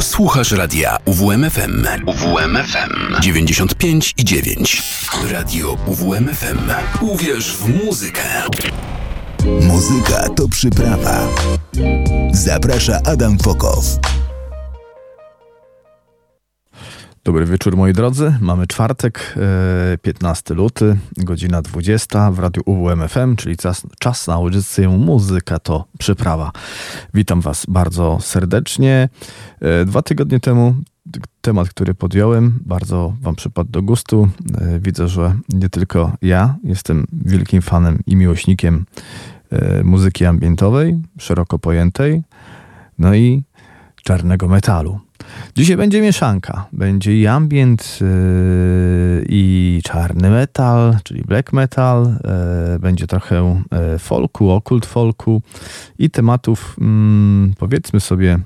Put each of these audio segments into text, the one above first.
Słuchasz radia UWMFM. UWMFM 95 i 9. Radio UWMFM. Uwierz w muzykę. Muzyka to przyprawa. Zaprasza Adam Fokow. Dobry wieczór moi drodzy. Mamy czwartek, 15 e, luty, godzina 20 w radiu UWMFM, czyli czas, czas na audycję Muzyka to przyprawa. Witam Was bardzo serdecznie. E, dwa tygodnie temu temat, który podjąłem, bardzo Wam przypadł do gustu. E, widzę, że nie tylko ja jestem wielkim fanem i miłośnikiem muzyki ambientowej, szeroko pojętej, no i czarnego metalu. Dzisiaj będzie mieszanka. Będzie i ambient, yy, i czarny metal, czyli black metal. Yy, będzie trochę yy, folku, okult folku i tematów, mm, powiedzmy sobie,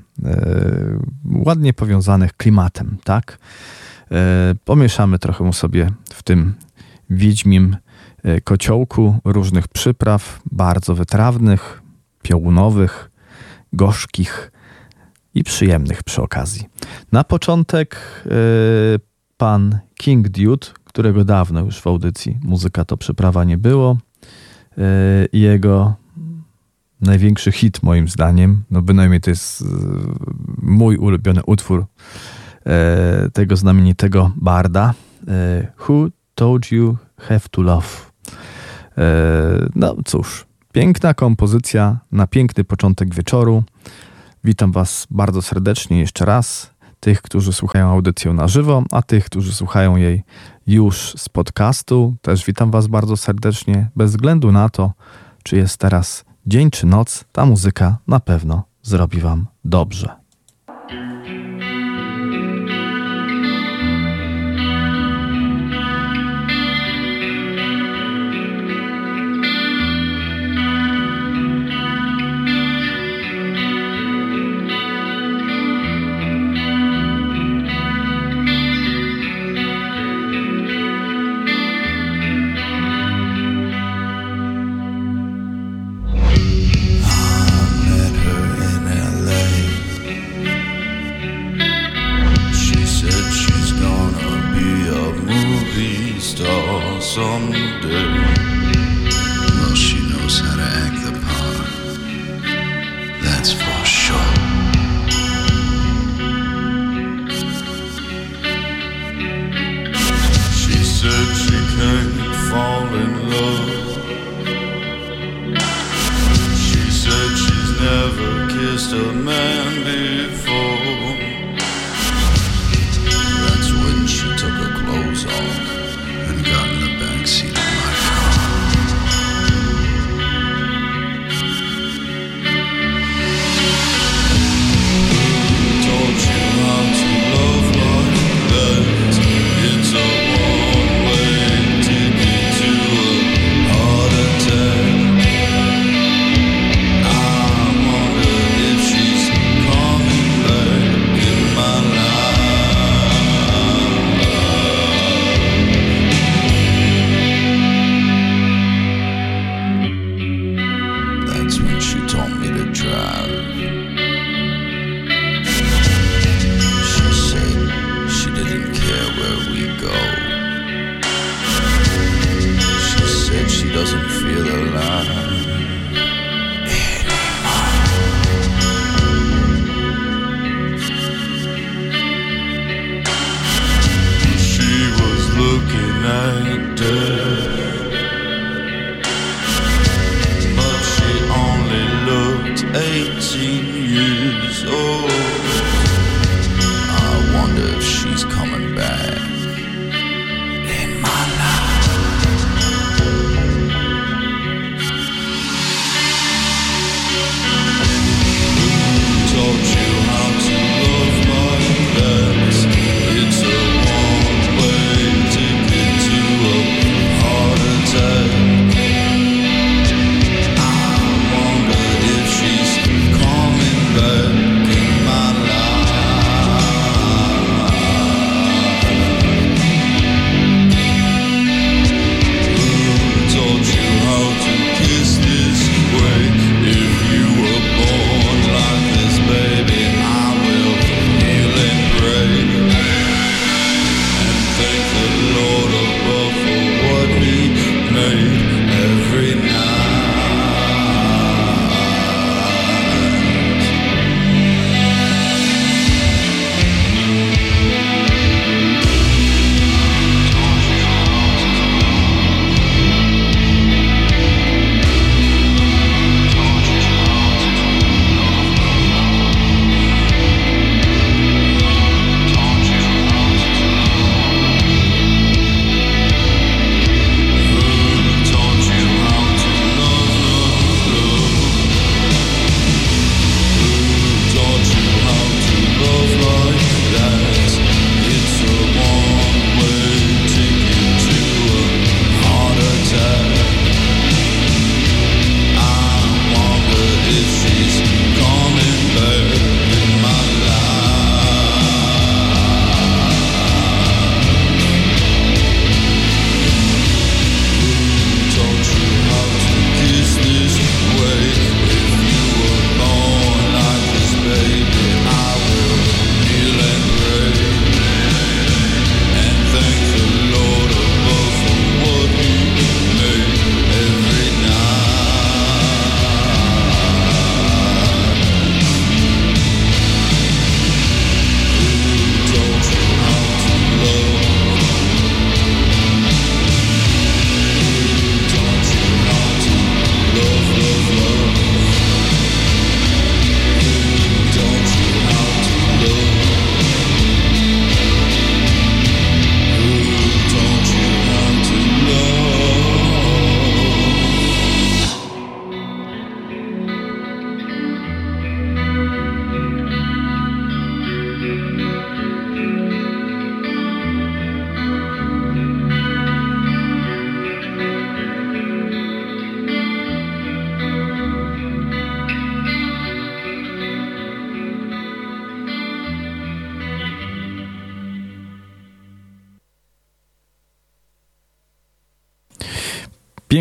ładnie powiązanych klimatem, tak? Pomieszamy trochę sobie w tym wiedźmim kociołku różnych przypraw, bardzo wytrawnych, piołunowych, gorzkich, i przyjemnych przy okazji. Na początek yy, pan King Dude, którego dawno już w audycji Muzyka to przyprawa nie było. Yy, jego największy hit moim zdaniem, no bynajmniej to jest yy, mój ulubiony utwór yy, tego znamienitego barda. Yy, Who Told You Have to Love? Yy, no cóż, piękna kompozycja na piękny początek wieczoru. Witam Was bardzo serdecznie jeszcze raz. Tych, którzy słuchają audycję na żywo, a tych, którzy słuchają jej już z podcastu, też witam Was bardzo serdecznie. Bez względu na to, czy jest teraz dzień czy noc, ta muzyka na pewno zrobi Wam dobrze. go.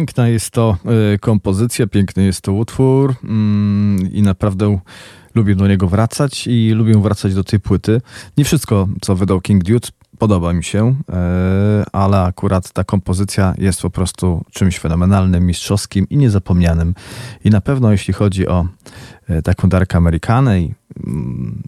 Piękna jest to y, kompozycja, piękny jest to utwór mm, i naprawdę lubię do niego wracać i lubię wracać do tej płyty. Nie wszystko, co wydał King Dude, podoba mi się, e, ale akurat ta kompozycja jest po prostu czymś fenomenalnym, mistrzowskim i niezapomnianym. I na pewno jeśli chodzi o e, taką Dark Americanę i mm,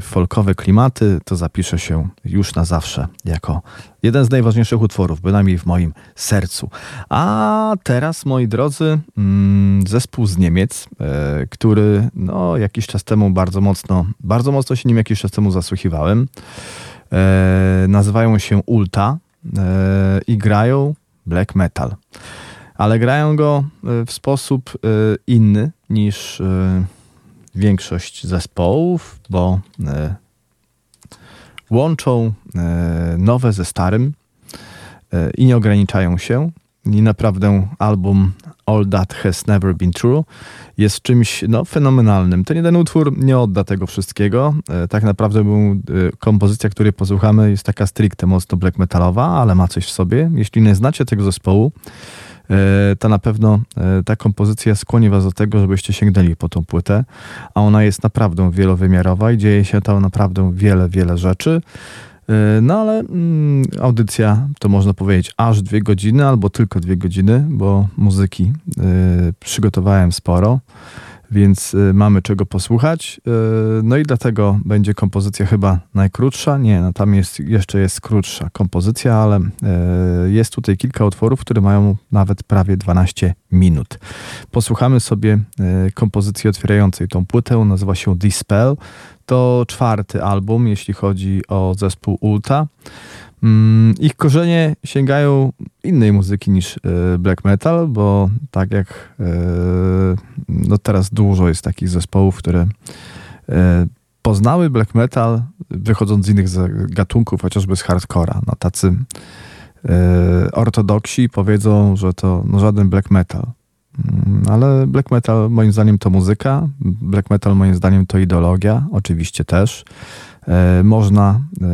folkowe klimaty, to zapisze się już na zawsze jako jeden z najważniejszych utworów, bynajmniej w moim sercu. A teraz, moi drodzy, mm, zespół z Niemiec, e, który no, jakiś czas temu bardzo mocno, bardzo mocno się nim jakiś czas temu zasłuchiwałem. E, nazywają się Ulta e, i grają black metal. Ale grają go e, w sposób inny niż większość zespołów, bo łączą nowe ze starym i nie ograniczają się. I naprawdę album All That Has Never Been True jest czymś no, fenomenalnym. Ten jeden utwór nie odda tego wszystkiego. E, tak naprawdę był, e, kompozycja, której posłuchamy, jest taka stricte mocno black metalowa, ale ma coś w sobie. Jeśli nie znacie tego zespołu, e, to na pewno ta kompozycja skłoni was do tego, żebyście sięgnęli po tą płytę, a ona jest naprawdę wielowymiarowa i dzieje się tam naprawdę wiele, wiele rzeczy. E, no ale mm, audycja to można powiedzieć aż dwie godziny albo tylko dwie godziny, bo muzyki y, przygotowałem sporo, więc y, mamy czego posłuchać. Y, no i dlatego będzie kompozycja chyba najkrótsza. Nie, no tam jest, jeszcze jest krótsza kompozycja, ale jest tutaj kilka utworów, które mają nawet prawie 12 minut. Posłuchamy sobie kompozycji otwierającej tą płytę, nazywa się Dispel. To czwarty album, jeśli chodzi o zespół Ulta. Mm, ich korzenie sięgają innej muzyki niż e, black metal, bo tak jak e, no teraz dużo jest takich zespołów, które e, poznały black metal wychodząc z innych gatunków, chociażby z hardcora. No tacy ortodoksi powiedzą, że to no żaden black metal. Mm, ale black metal moim zdaniem to muzyka, black metal moim zdaniem to ideologia, oczywiście też. E, można e,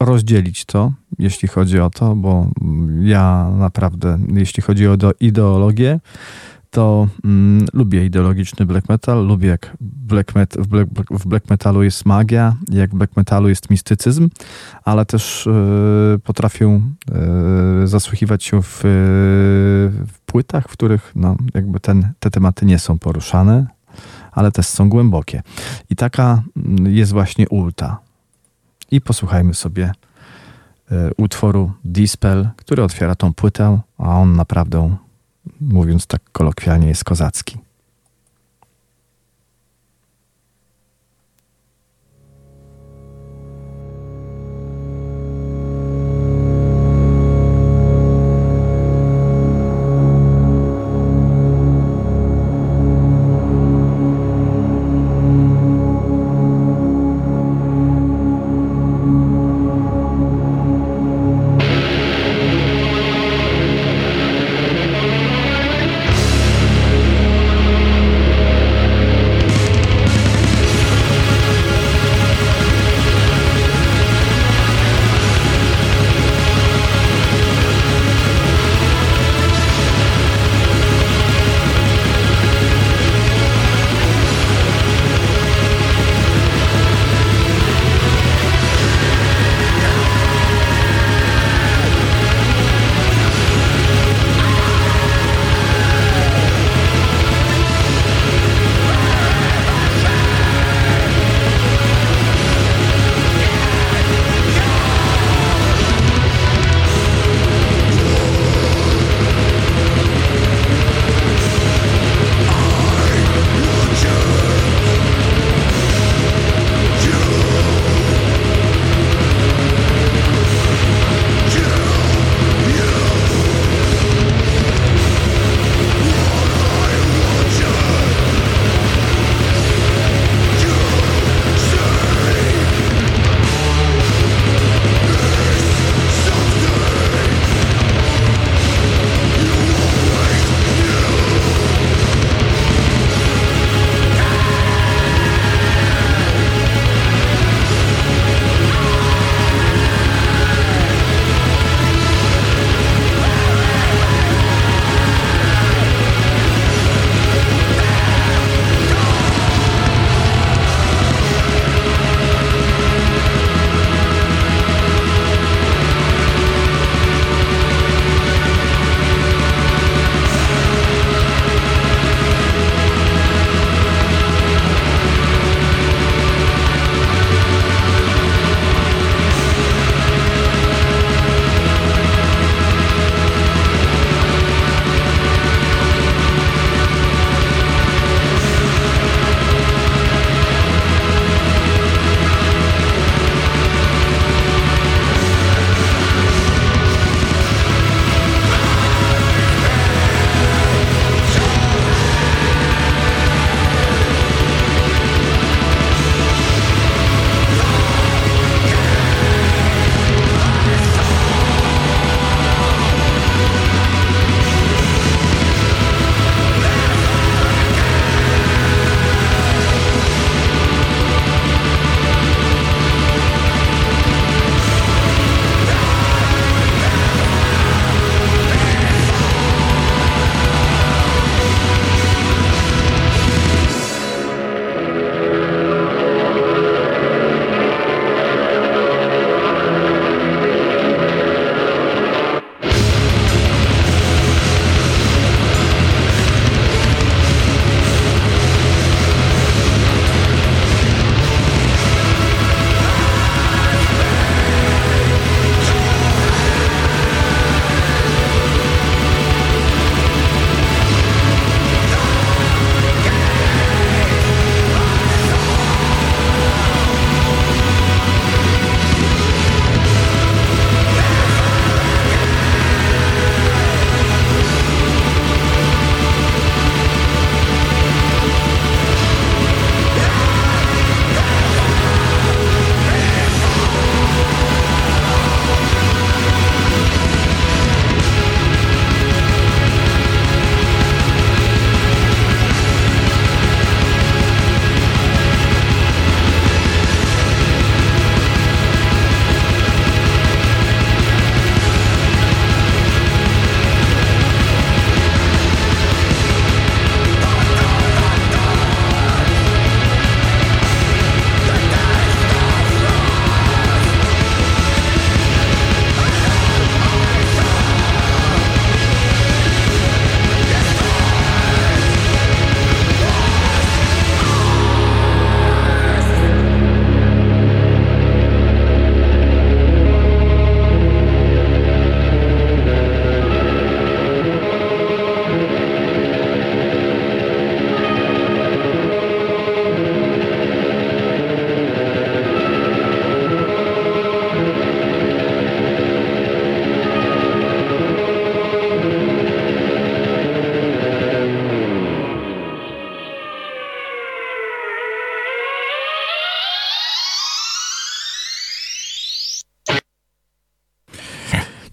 rozdzielić to, jeśli chodzi o to, bo ja naprawdę, jeśli chodzi o ideologię, to mm, lubię ideologiczny black metal, lubię jak black met w, black, w black metalu jest magia, jak w black metalu jest mistycyzm, ale też y, potrafię y, zasłuchiwać się w, w, płytach, w których no, jakby ten, te tematy nie są poruszane, ale też są głębokie. I taka mm, jest właśnie ulta. I posłuchajmy sobie y, utworu Dispel, który otwiera tą płytę, a on naprawdę mówiąc tak kolokwialnie, jest kozacki.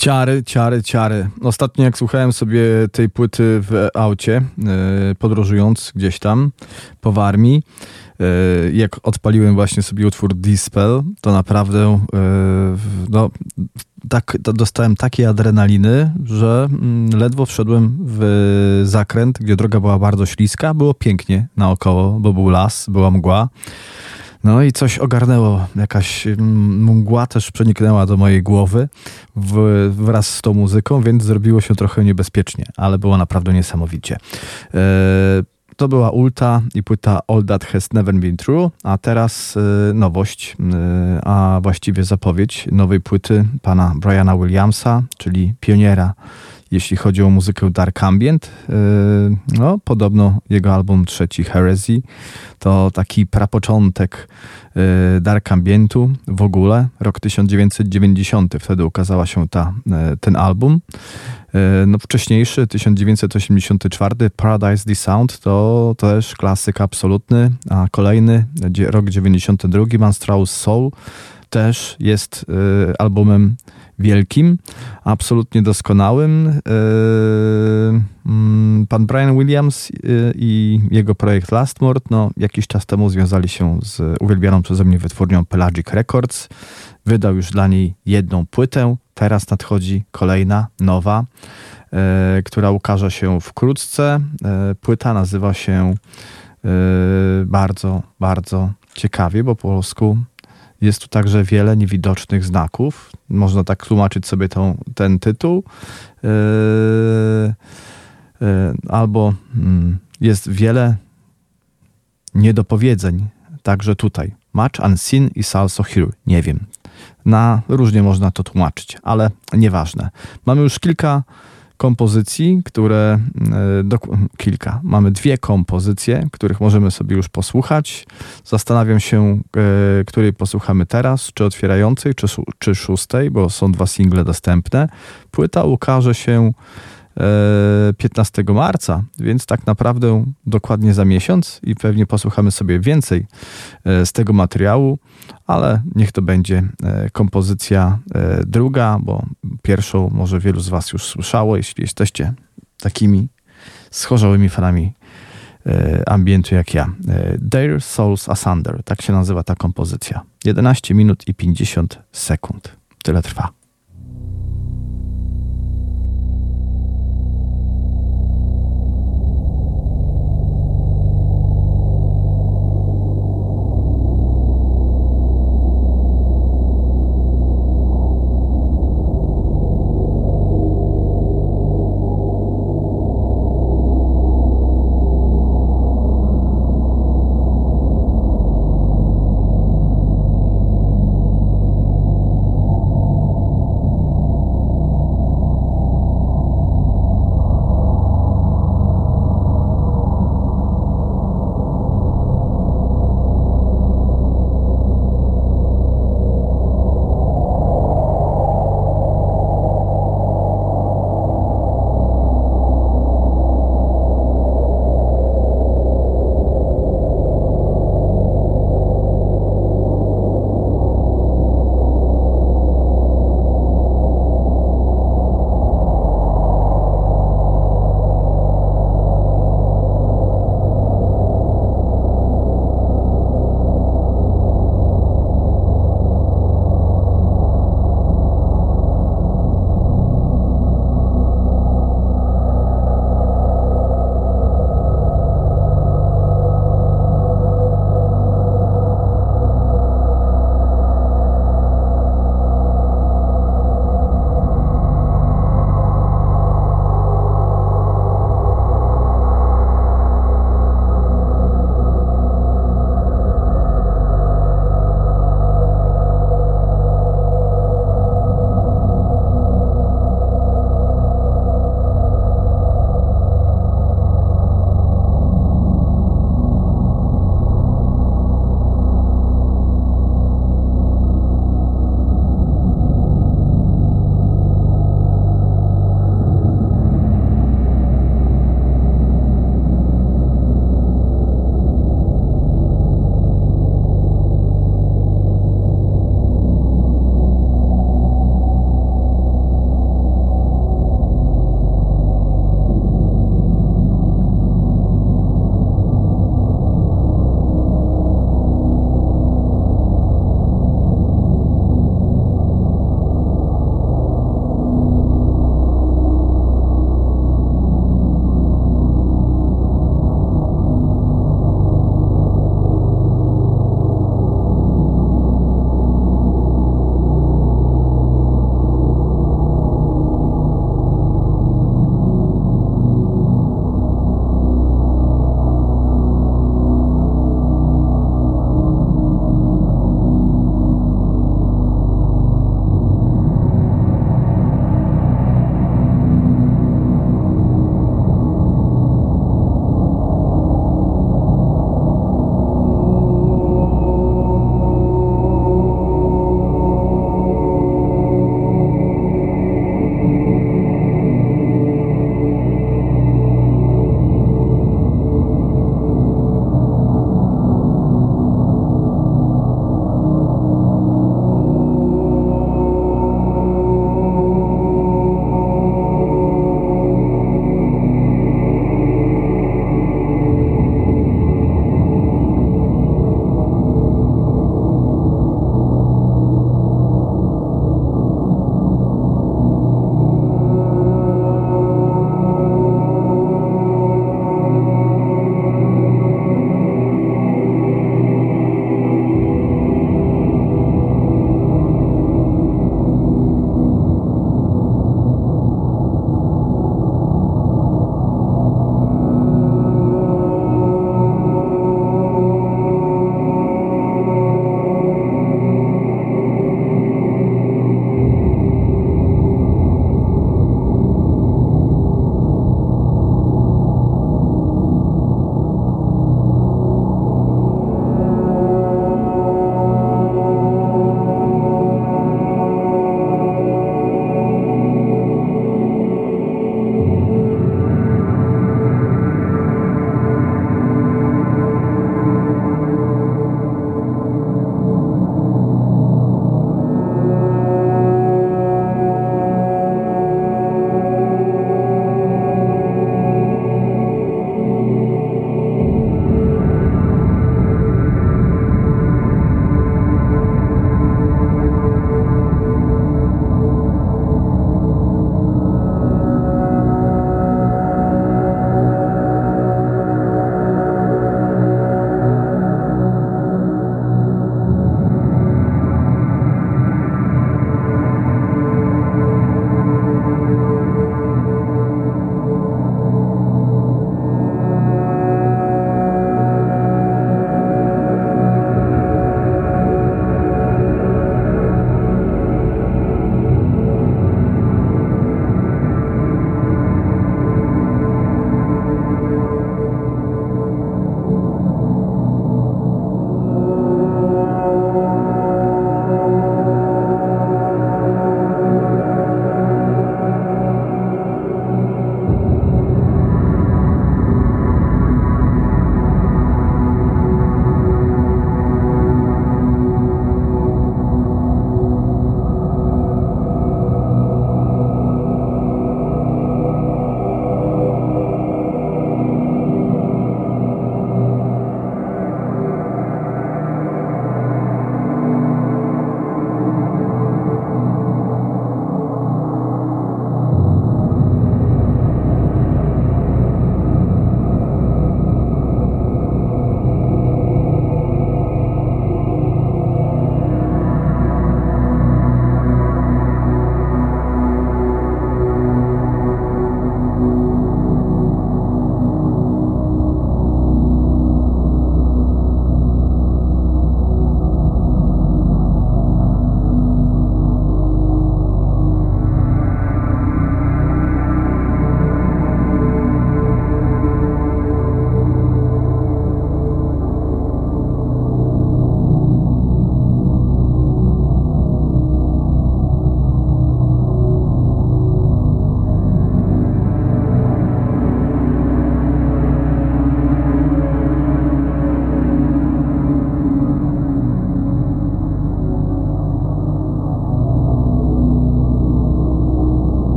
Ciary, ciary, ciary. Ostatnio jak słuchałem sobie tej płyty w aucie, yy, podróżując gdzieś tam po Warmii, yy, jak odpaliłem właśnie sobie utwór Dispel, to naprawdę yy, no, tak, dostałem takiej adrenaliny, że mm, ledwo wszedłem w zakręt, gdzie droga była bardzo śliska. Było pięknie naokoło, bo był las, była mgła. No i coś ogarnęło, jakaś mm, mgła też przeniknęła do mojej głowy w, wraz z tą muzyką, więc zrobiło się trochę niebezpiecznie, ale było naprawdę niesamowicie. E, to była Ulta i płyta All That Has Never Been True, a teraz e, nowość, e, a właściwie zapowiedź nowej płyty pana Briana Williamsa, czyli pioniera jeśli chodzi o muzykę Dark Ambient. Yy, no, podobno jego album trzeci, Heresy, to taki prapoczątek yy, Dark Ambientu w ogóle. Rok 1990, wtedy ukazała się ta, yy, ten album. No, wcześniejszy, 1984, Paradise the Sound, to też klasyk absolutny, a kolejny, rok 92, Manstraus Soul, też jest albumem wielkim, absolutnie doskonałym. E, mm, pan Brian Williams e, i jego projekt Lastmort no, jakiś czas temu związali się z uwielbianą przeze mnie wytwórnią Pelagic Records. Wydał już dla niej jedną płytę. Teraz nadchodzi kolejna, nowa, która ukaże się wkrótce. Płyta nazywa się bardzo, bardzo ciekawie, bo po polsku jest tu także wiele niewidocznych znaków. Można tak tłumaczyć sobie tą, ten tytuł. Yy, yy, albo yy, jest wiele niedopowiedzeń, także tutaj. Much unseen is also here. Nie wiem. Na różnie można to tłumaczyć, ale nieważne. Mamy już kilka kompozycji, które e, do, kilka. Mamy dwie kompozycje, których możemy sobie już posłuchać. Zastanawiam się, e, której posłuchamy teraz, czy otwierającej, czy, czy szóstej, bo są dwa single dostępne. Płyta ukaże się 15 e, marca, więc tak naprawdę dokładnie za miesiąc i pewnie posłuchamy sobie więcej e, z tego materiału, ale niech to będzie e, kompozycja druga, bo pierwszą może wielu z Was już słyszało, jeśli jesteście takimi schorzałymi fanami ambientu jak ja. Their Souls Asunder, tak się nazywa ta kompozycja. 11 minut i 50 sekund. Tyle trwa.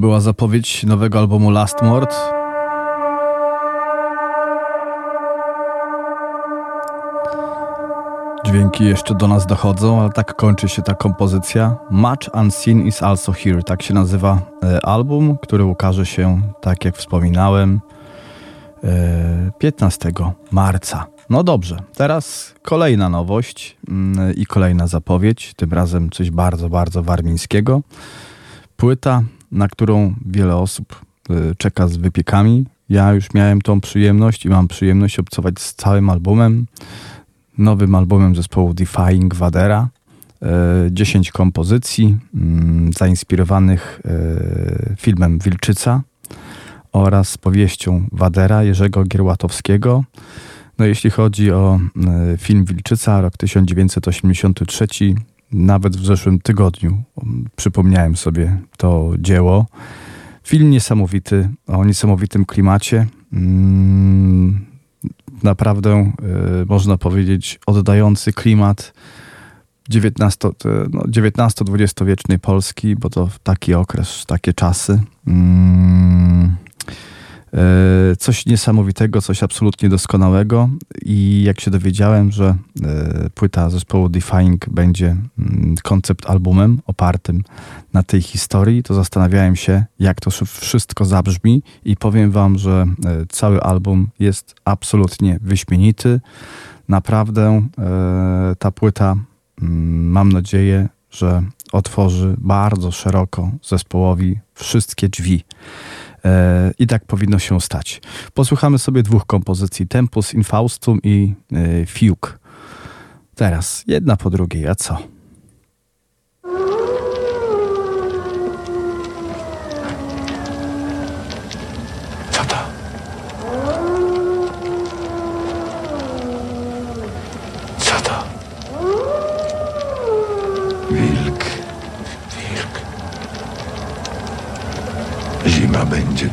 Była zapowiedź nowego albumu Last Mord. Dźwięki jeszcze do nas dochodzą, ale tak kończy się ta kompozycja. Much Unseen is also here. Tak się nazywa e, album, który ukaże się, tak jak wspominałem, 15 e, marca. No dobrze, teraz kolejna nowość mm, i kolejna zapowiedź, tym razem coś bardzo, bardzo warmińskiego. Płyta, na którą wiele osób e, czeka z wypiekami. Ja już miałem tą przyjemność i mam przyjemność obcować z całym albumem nowym albumem zespołu Defying Vadera. 10 e, kompozycji mm, zainspirowanych e, filmem Wilczyca oraz powieścią Wadera Jerzego Gierłatowskiego. No jeśli chodzi o film Wilczyca, rok 1983, nawet w zeszłym tygodniu przypomniałem sobie to dzieło. Film niesamowity, o niesamowitym klimacie. Mm, naprawdę, y, można powiedzieć, oddający klimat XIX-XX-wiecznej no, Polski, bo to taki okres, takie czasy. Y, coś niesamowitego, coś absolutnie doskonałego i jak się dowiedziałem, że y, płyta zespołu Defying będzie mm, koncept albumem opartym na tej historii, to zastanawiałem się, jak to wszystko zabrzmi i powiem wam, że e, cały album jest absolutnie wyśmienity. Naprawdę e, ta płyta, mm, mam nadzieję, że otworzy bardzo szeroko zespołowi wszystkie drzwi. E, I tak powinno się stać. Posłuchamy sobie dwóch kompozycji: Tempus Infaustum i Fugue. Teraz jedna po drugiej, a co? Będzie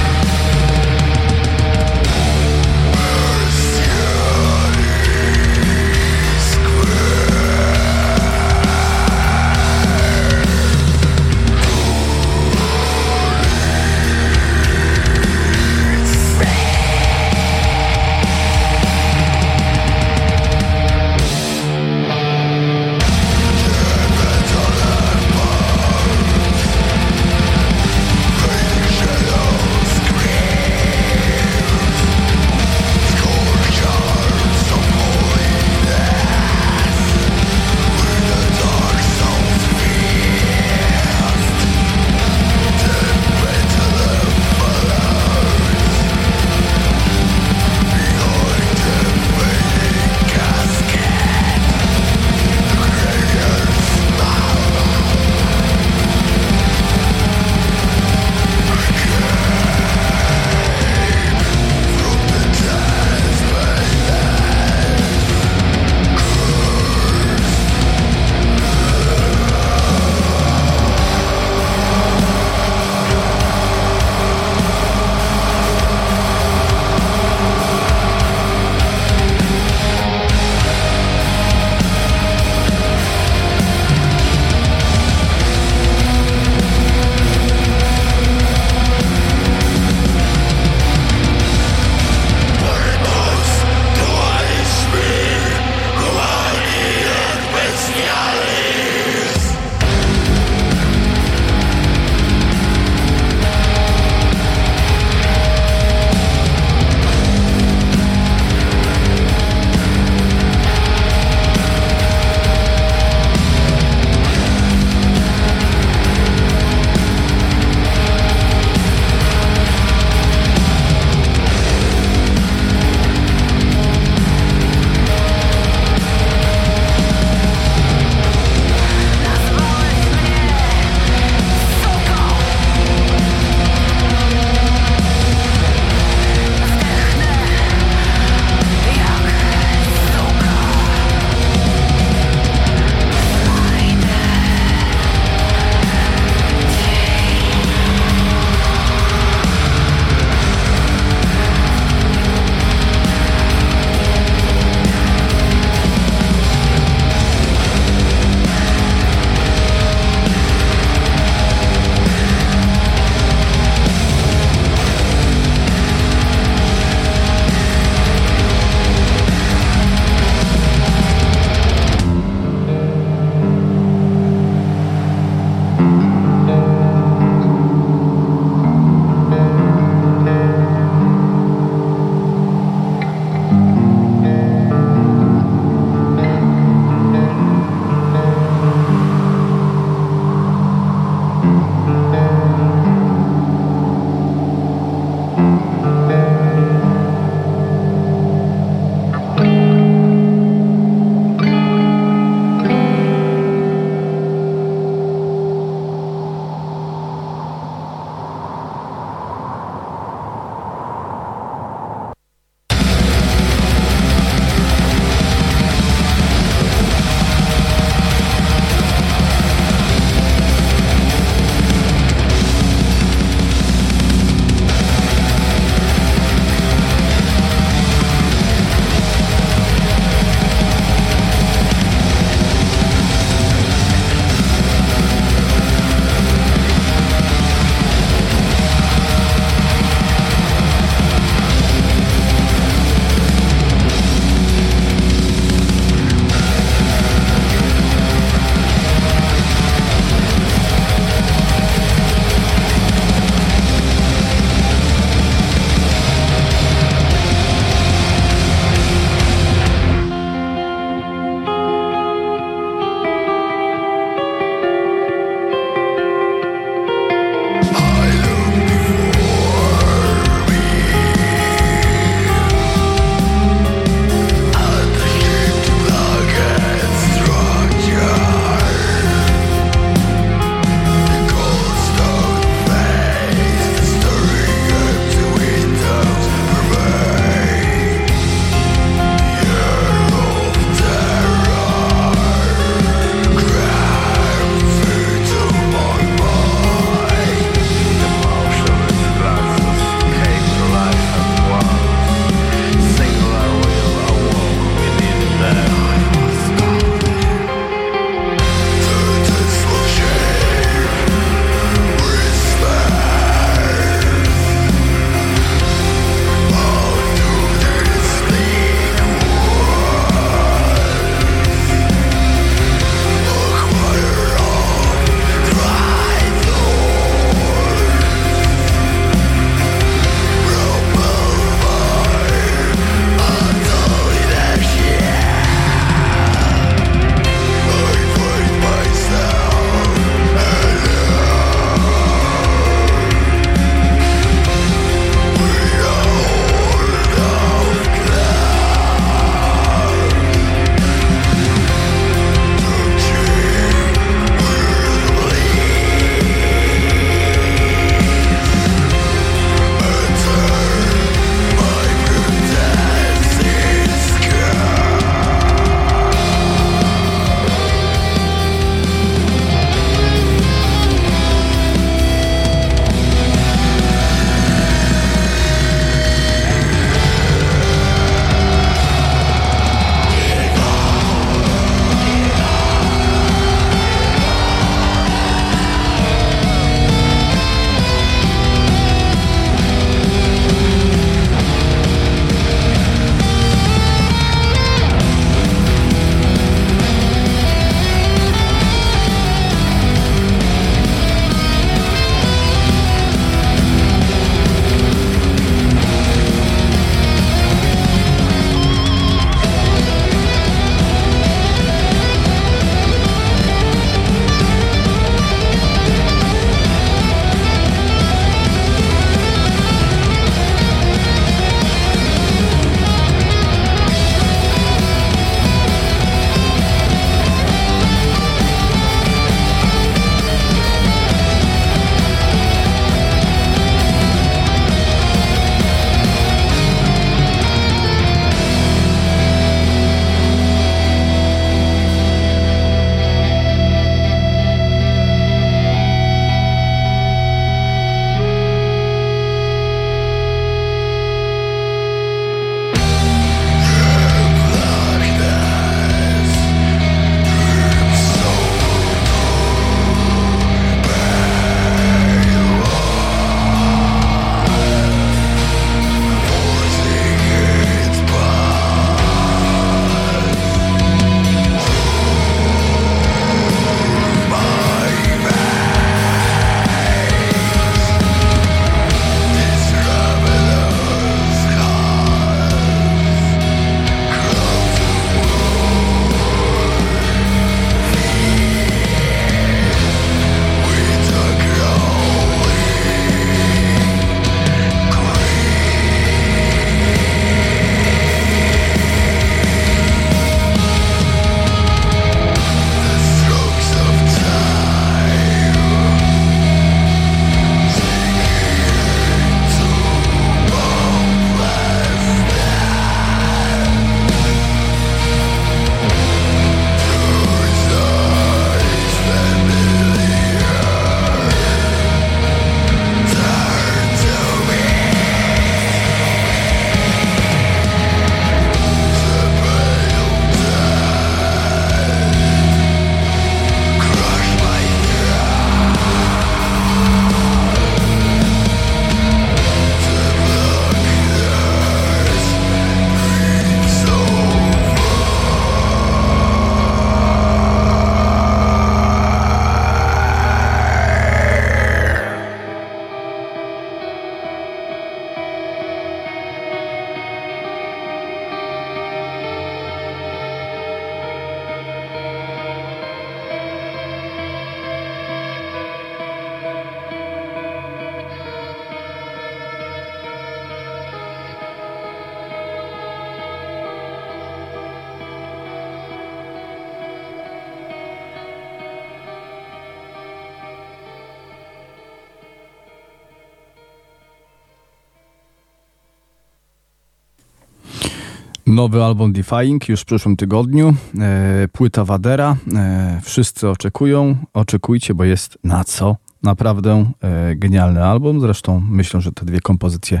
Nowy album Defying już w przyszłym tygodniu. E, płyta Wadera. E, wszyscy oczekują. Oczekujcie, bo jest na co. Naprawdę e, genialny album. Zresztą myślę, że te dwie kompozycje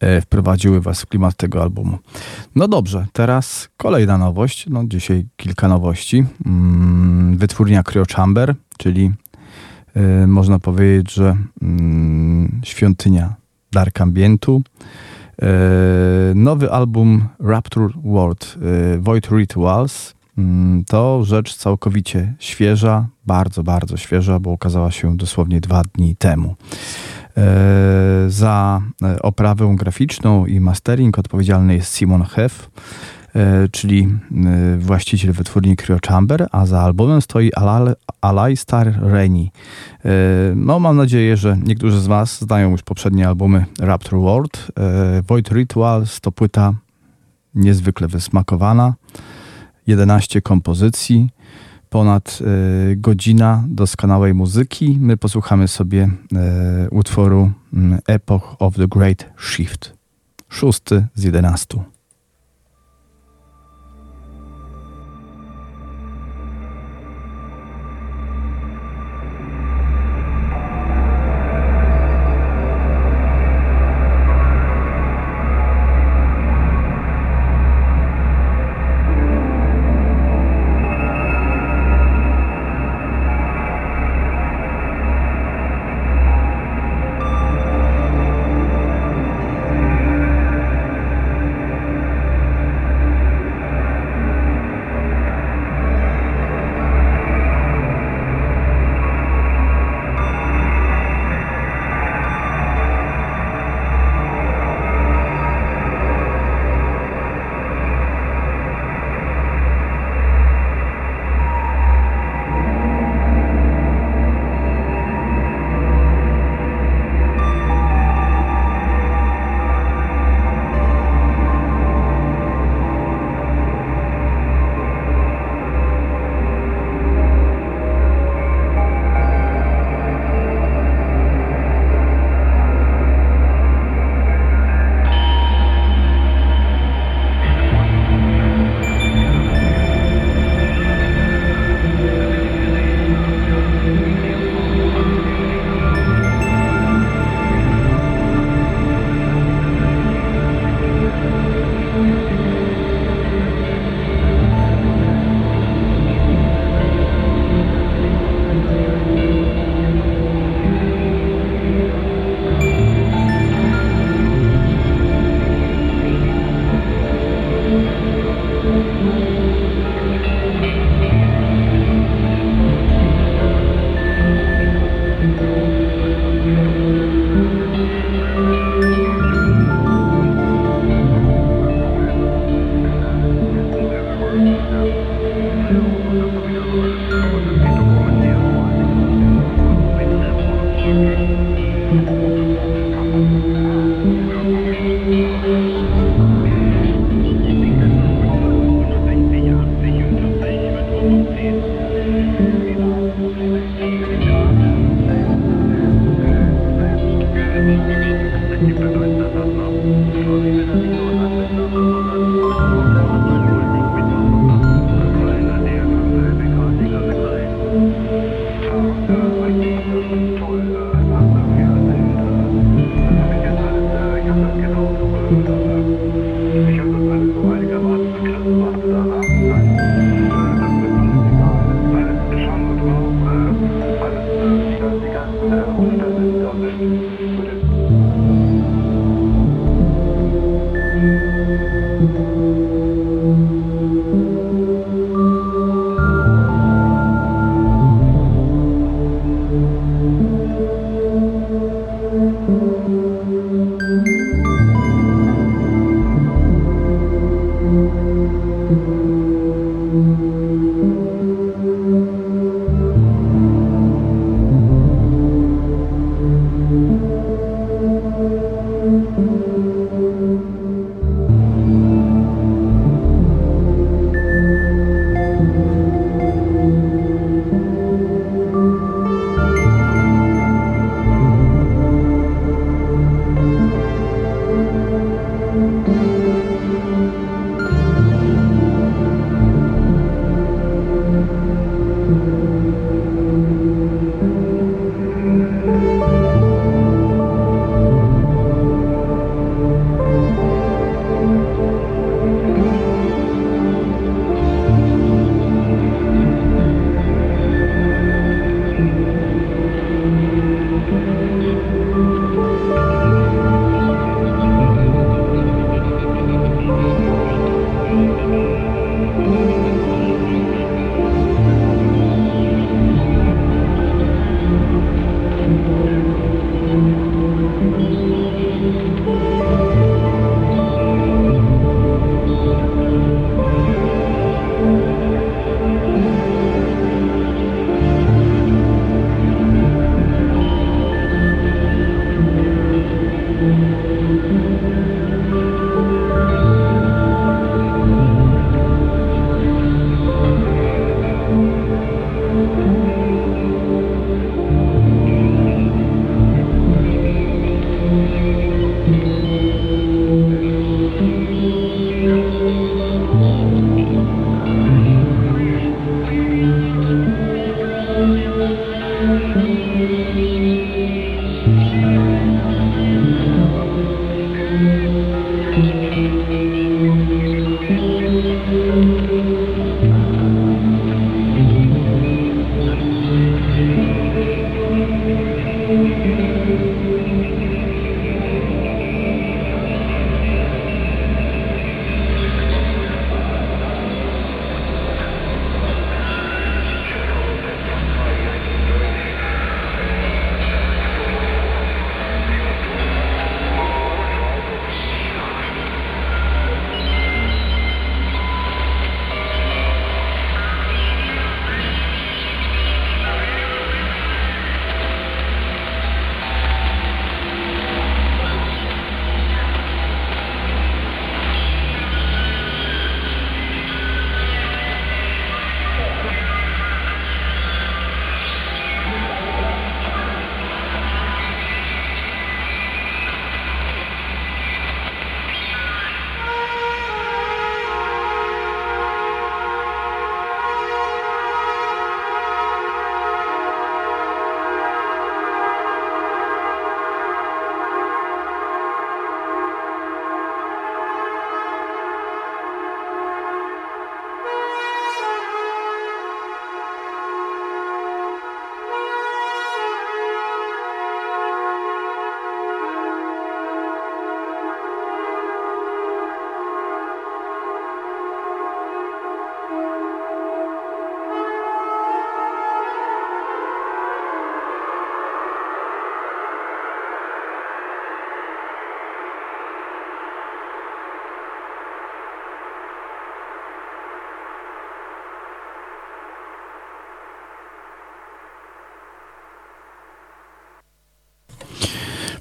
e, wprowadziły Was w klimat tego albumu. No dobrze, teraz kolejna nowość. No, dzisiaj kilka nowości. Mm, wytwórnia Cryo Chamber, czyli e, można powiedzieć, że mm, świątynia Dark Ambientu. E, nowy album Rapture World e, Void Rituals mm, to rzecz całkowicie świeża, bardzo, bardzo świeża, bo ukazała się dosłownie dwa dni temu. E, za oprawę graficzną i mastering odpowiedzialny jest Simon Heff, czyli właściciel wytwórni Cryo Chamber, a za albumem stoi Alaistar Reni. E, no, mam nadzieję, że niektórzy z Was znają już poprzednie albumy Raptor World. E, Void Rituals to płyta niezwykle wysmakowana. 11 kompozycji, ponad e, godzina doskonałej muzyki. My posłuchamy sobie utworu mm, Epoch of the Great Shift. Szósty z 11.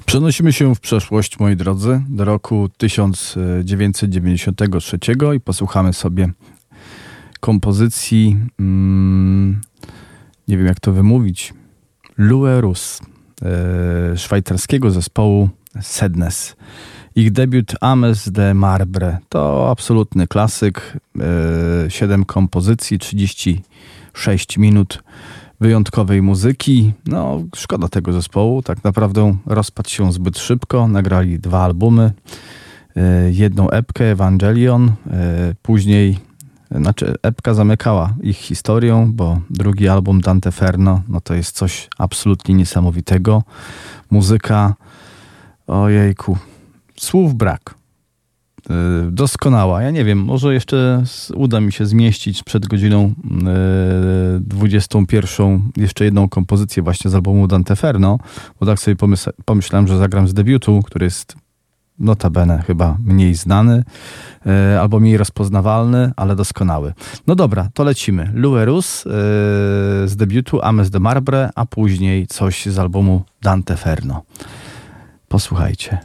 Przenosimy się w przeszłość, moi drodzy, do roku 1993 i posłuchamy sobie kompozycji, mm, nie wiem jak to wymówić, Luerus, e, szwajcarskiego zespołu Sednes. Ich debiut Ames de Marbre to absolutny klasyk. E, 7 kompozycji, 36 minut wyjątkowej muzyki. No, szkoda tego zespołu. Tak naprawdę rozpadł się zbyt szybko. Nagrali dwa albumy. E, jedną epkę, Evangelion. E, później, znaczy epka zamykała ich historią, bo drugi album Dante Ferno, no to jest coś absolutnie niesamowitego. Muzyka, ojejku, słów brak. Y, doskonała. Ja nie wiem, może jeszcze uda mi się zmieścić przed godziną 21 y, jeszcze jedną kompozycję właśnie z albumu Dante Ferno, bo tak sobie pomyślałem, że zagram z debiutu, który jest notabene chyba mniej znany y, albo mniej rozpoznawalny, ale doskonały. No dobra, to lecimy. Luerus z debiutu Ames de Marbre, a później coś z albumu Dante Ferno. Posłuchajcie.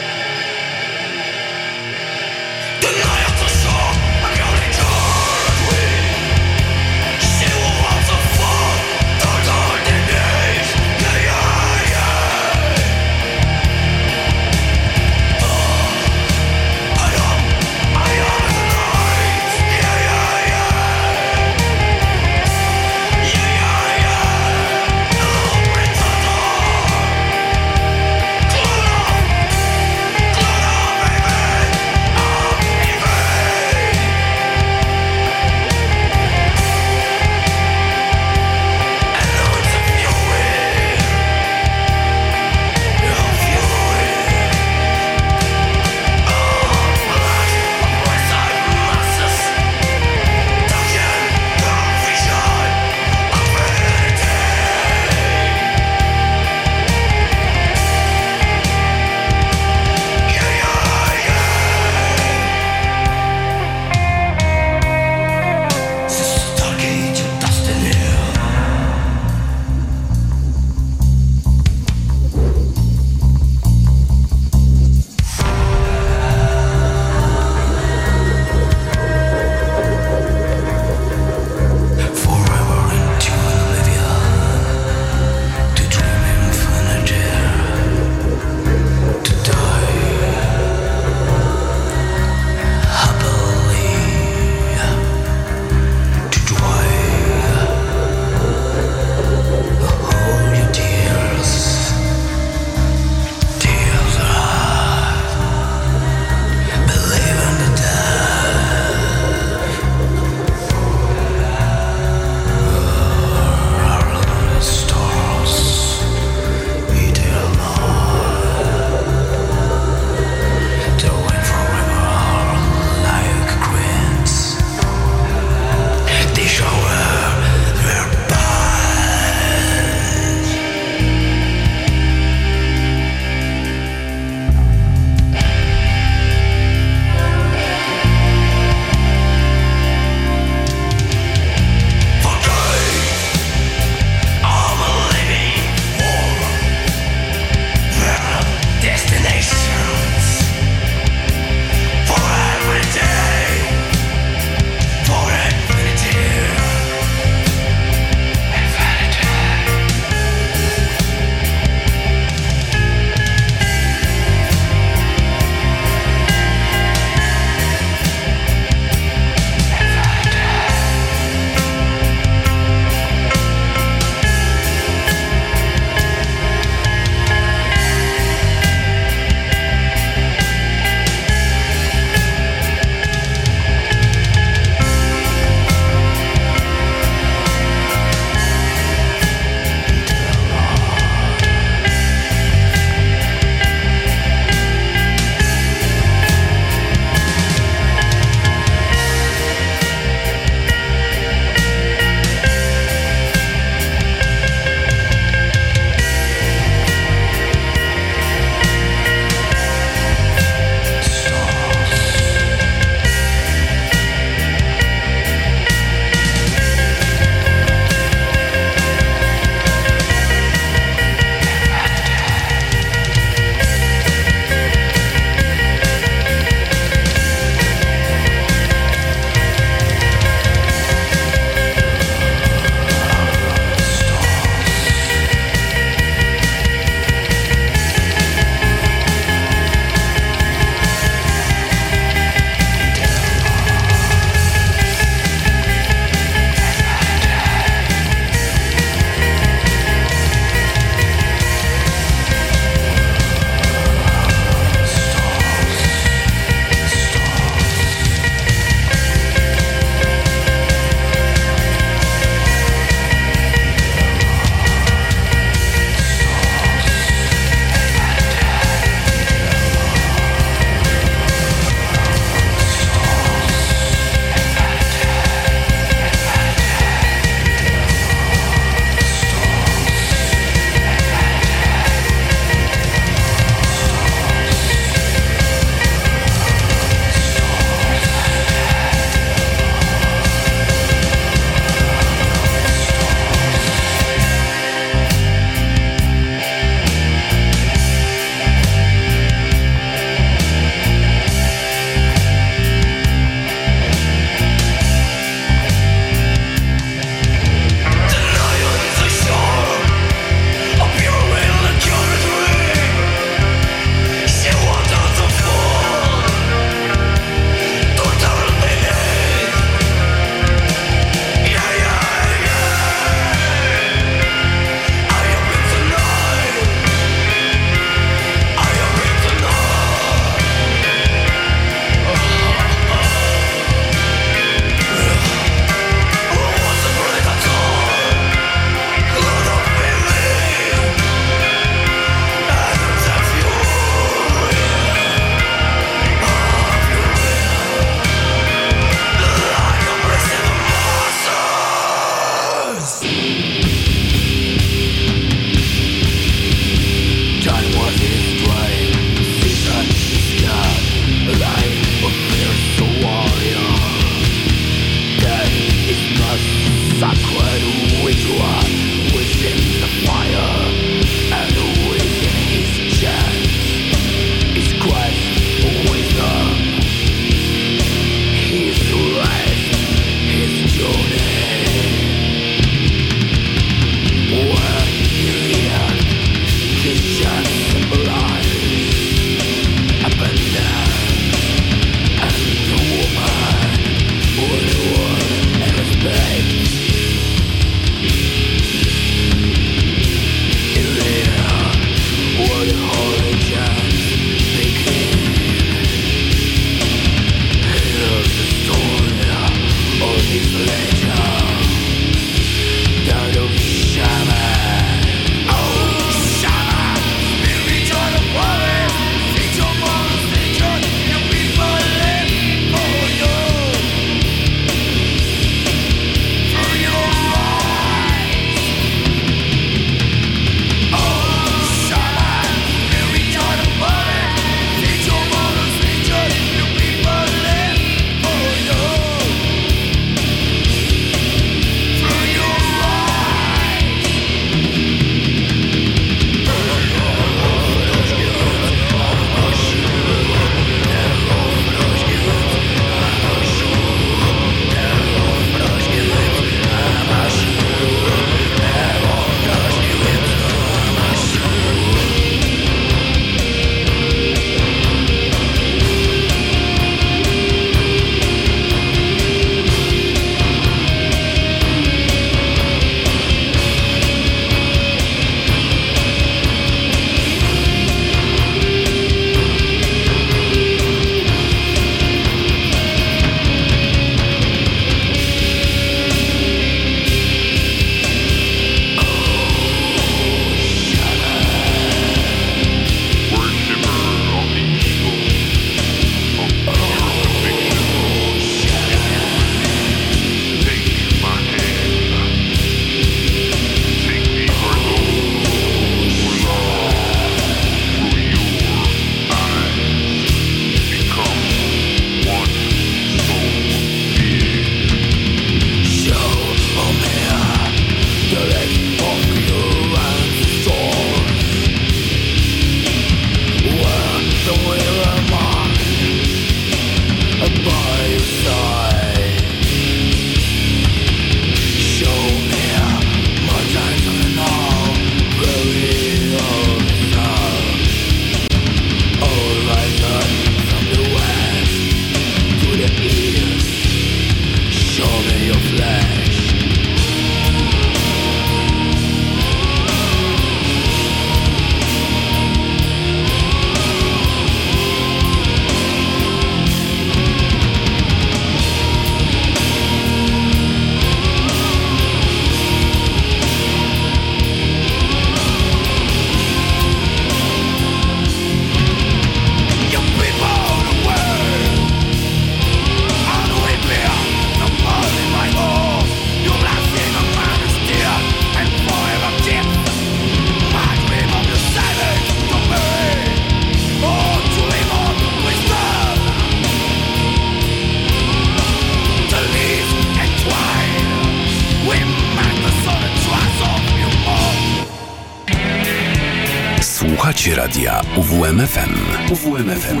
UWMFM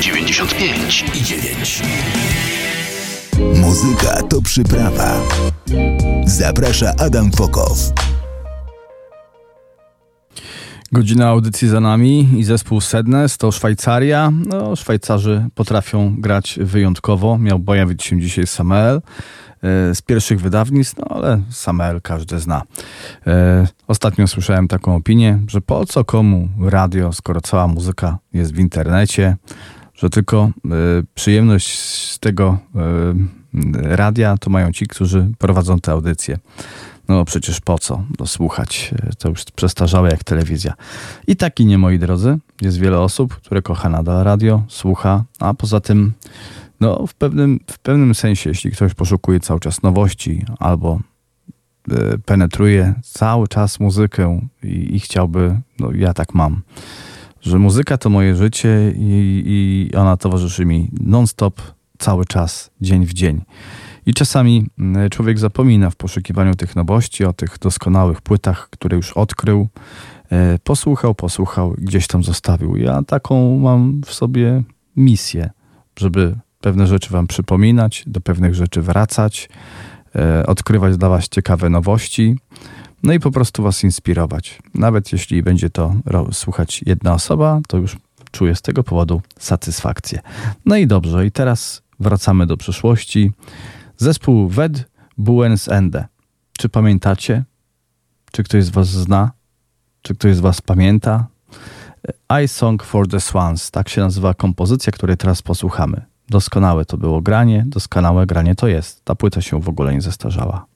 95 i 9. Muzyka to przyprawa. Zaprasza Adam Fokow. Godzina audycji za nami i zespół Sednes to Szwajcaria. No, Szwajcarzy potrafią grać wyjątkowo. Miał pojawić się dzisiaj Samuel z pierwszych wydawnictw, no ale Samuel każdy zna. E, ostatnio słyszałem taką opinię, że po co komu radio, skoro cała muzyka jest w internecie, że tylko e, przyjemność z tego radia to mają ci, którzy prowadzą te audycje. No przecież po co dosłuchać? To już przestarzałe jak telewizja. I tak i nie, moi drodzy. Jest wiele osób, które kocha nadal radio, słucha, a poza tym, no w pewnym, w pewnym sensie, jeśli ktoś poszukuje cały czas nowości albo y, penetruje cały czas muzykę i, i, chciałby, no ja tak mam, że muzyka to moje życie i, i ona towarzyszy mi non-stop, cały czas, dzień w dzień. I czasami mm, człowiek zapomina w poszukiwaniu tych nowości, o tych doskonałych płytach, które już odkrył, e, posłuchał, posłuchał, gdzieś tam zostawił. Ja taką mam w sobie misję, żeby pewne rzeczy Wam przypominać, do pewnych rzeczy wracać, e, odkrywać dla Was ciekawe nowości, no i po prostu Was inspirować. Nawet jeśli będzie to słuchać jedna osoba, to już czuję z tego powodu satysfakcję. No i dobrze, i teraz wracamy do przeszłości. Zespół Ved Buens Ende. Czy pamiętacie? Czy ktoś z Was zna? Czy ktoś z Was pamięta? I Song for the Swans. Tak się nazywa kompozycja, której teraz posłuchamy. Doskonałe to było granie, doskonałe granie to jest. Ta płyta się w ogóle nie zestarzała.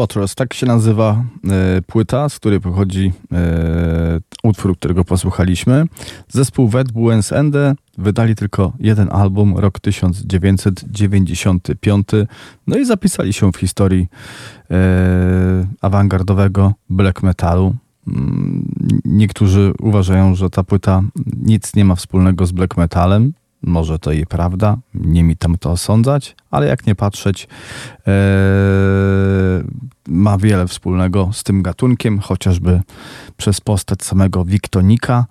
Waters, tak się nazywa e, płyta, z której pochodzi e, utwór, którego posłuchaliśmy. Zespół Wet Buens Ende wydali tylko jeden album, rok 1995, no i zapisali się w historii e, awangardowego black metalu. Mm, niektórzy uważają, że ta płyta nic nie ma wspólnego z black metalem. Może to i prawda, nie mi tam to osądzać, ale jak nie patrzeć, e, ma wiele wspólnego z tym gatunkiem, chociażby przez postać samego Wiktonika,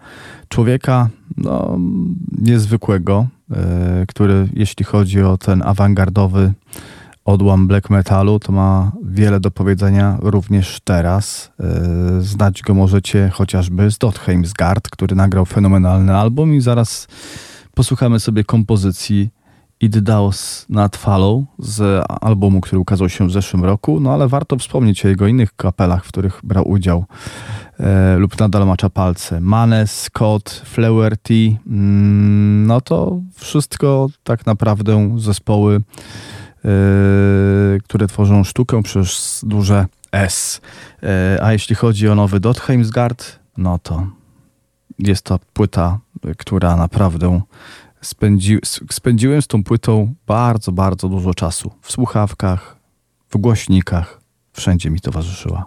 człowieka no, niezwykłego, e, który jeśli chodzi o ten awangardowy odłam black metalu, to ma wiele do powiedzenia również teraz. E, znać go możecie chociażby z Dotheimsgard, który nagrał fenomenalny album i zaraz posłuchamy sobie kompozycji It Daos Not Follow z albumu, który ukazał się w zeszłym roku, no ale warto wspomnieć o jego innych kapelach, w których brał udział e, lub nadal macza palce. Manes, Scott, Flaherty, mm, no to wszystko tak naprawdę zespoły, e, które tworzą sztukę przez duże S. E, a jeśli chodzi o nowy Dotheimsgard, no to jest to płyta, która naprawdę spędzi, spędziłem z tą płytą bardzo, bardzo dużo czasu. W słuchawkach, w głośnikach, wszędzie mi towarzyszyła.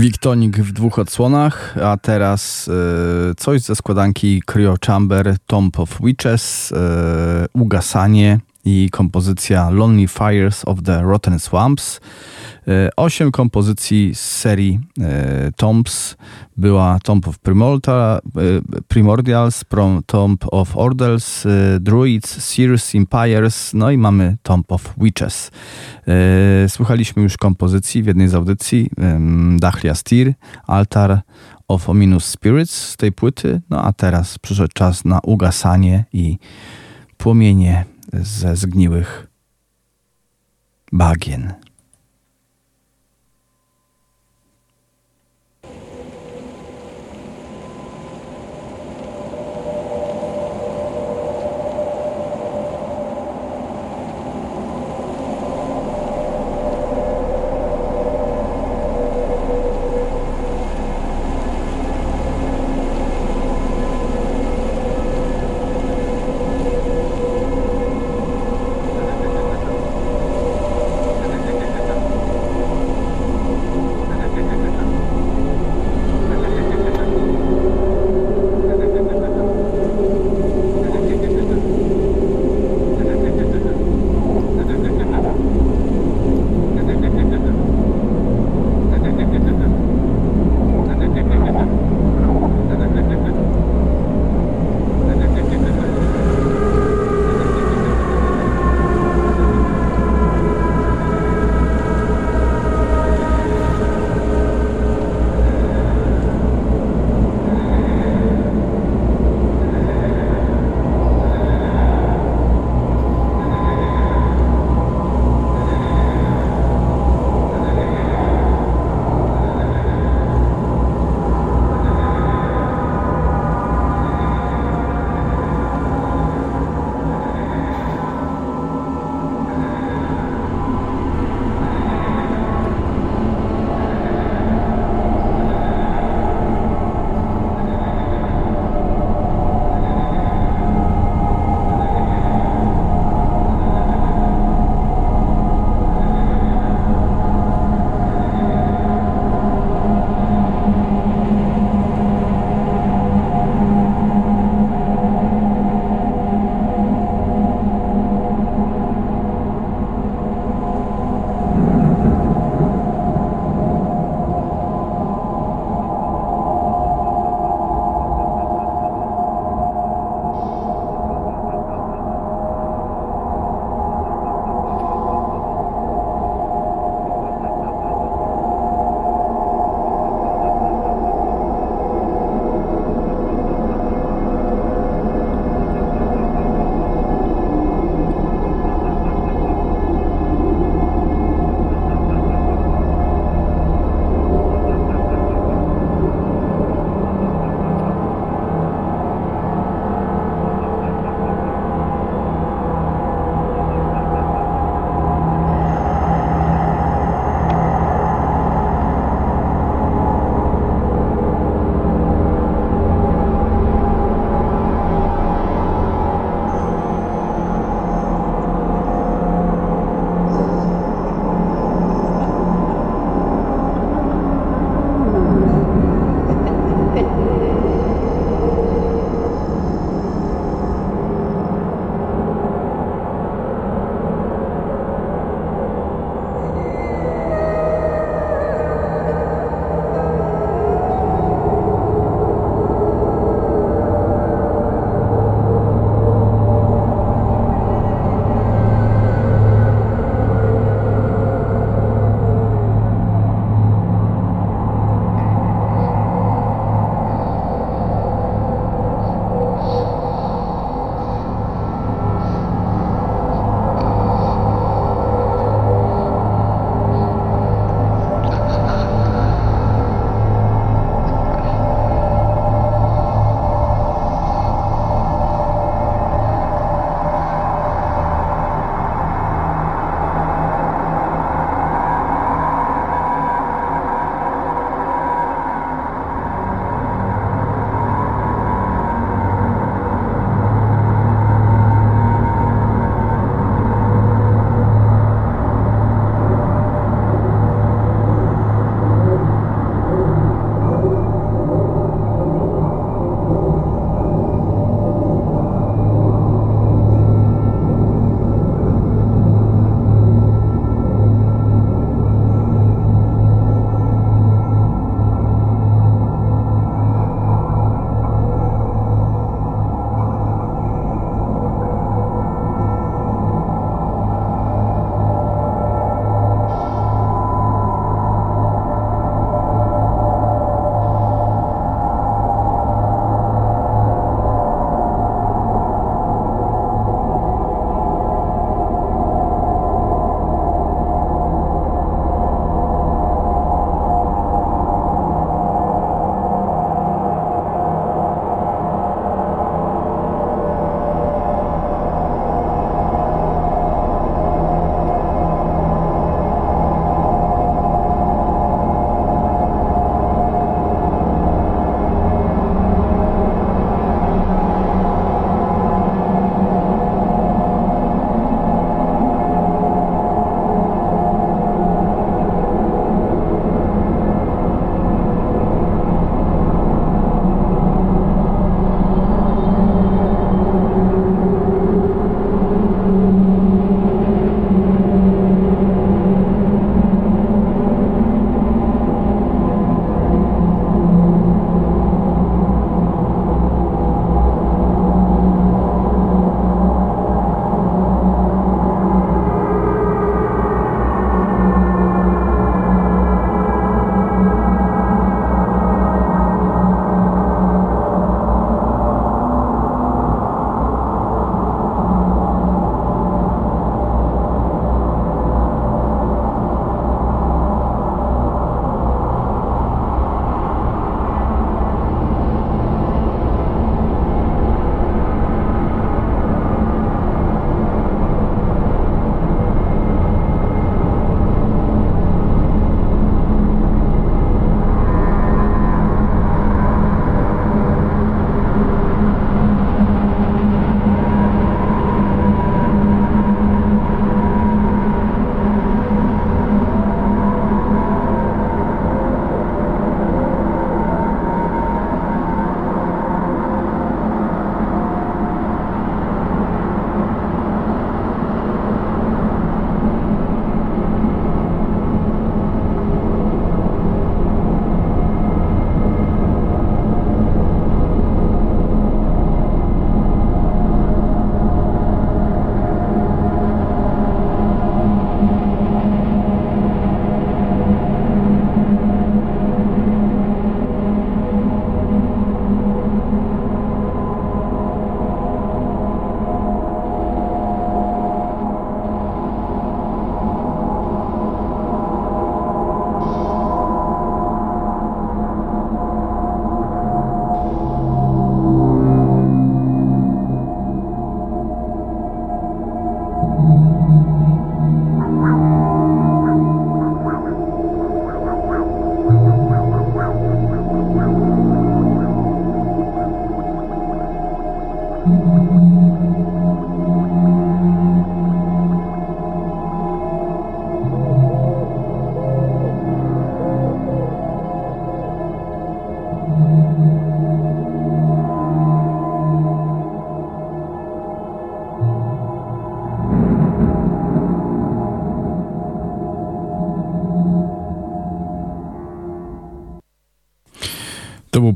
Wiktonik w dwóch odsłonach, a teraz y, coś ze składanki Cryo Chamber, Tomb of Witches, y, Ugasanie i kompozycja Lonely Fires of the Rotten Swamps. Y, osiem kompozycji z serii y, Tombs była Tomb of Primordial, y, Primordials, Tomb of Orders, Druids, Sears, Empires, no i mamy Tomb of Witches. Słuchaliśmy już kompozycji w jednej z audycji Dachlia Stir, Altar of Ominous Spirits z tej płyty, no a teraz przyszedł czas na ugasanie i płomienie ze zgniłych bagien.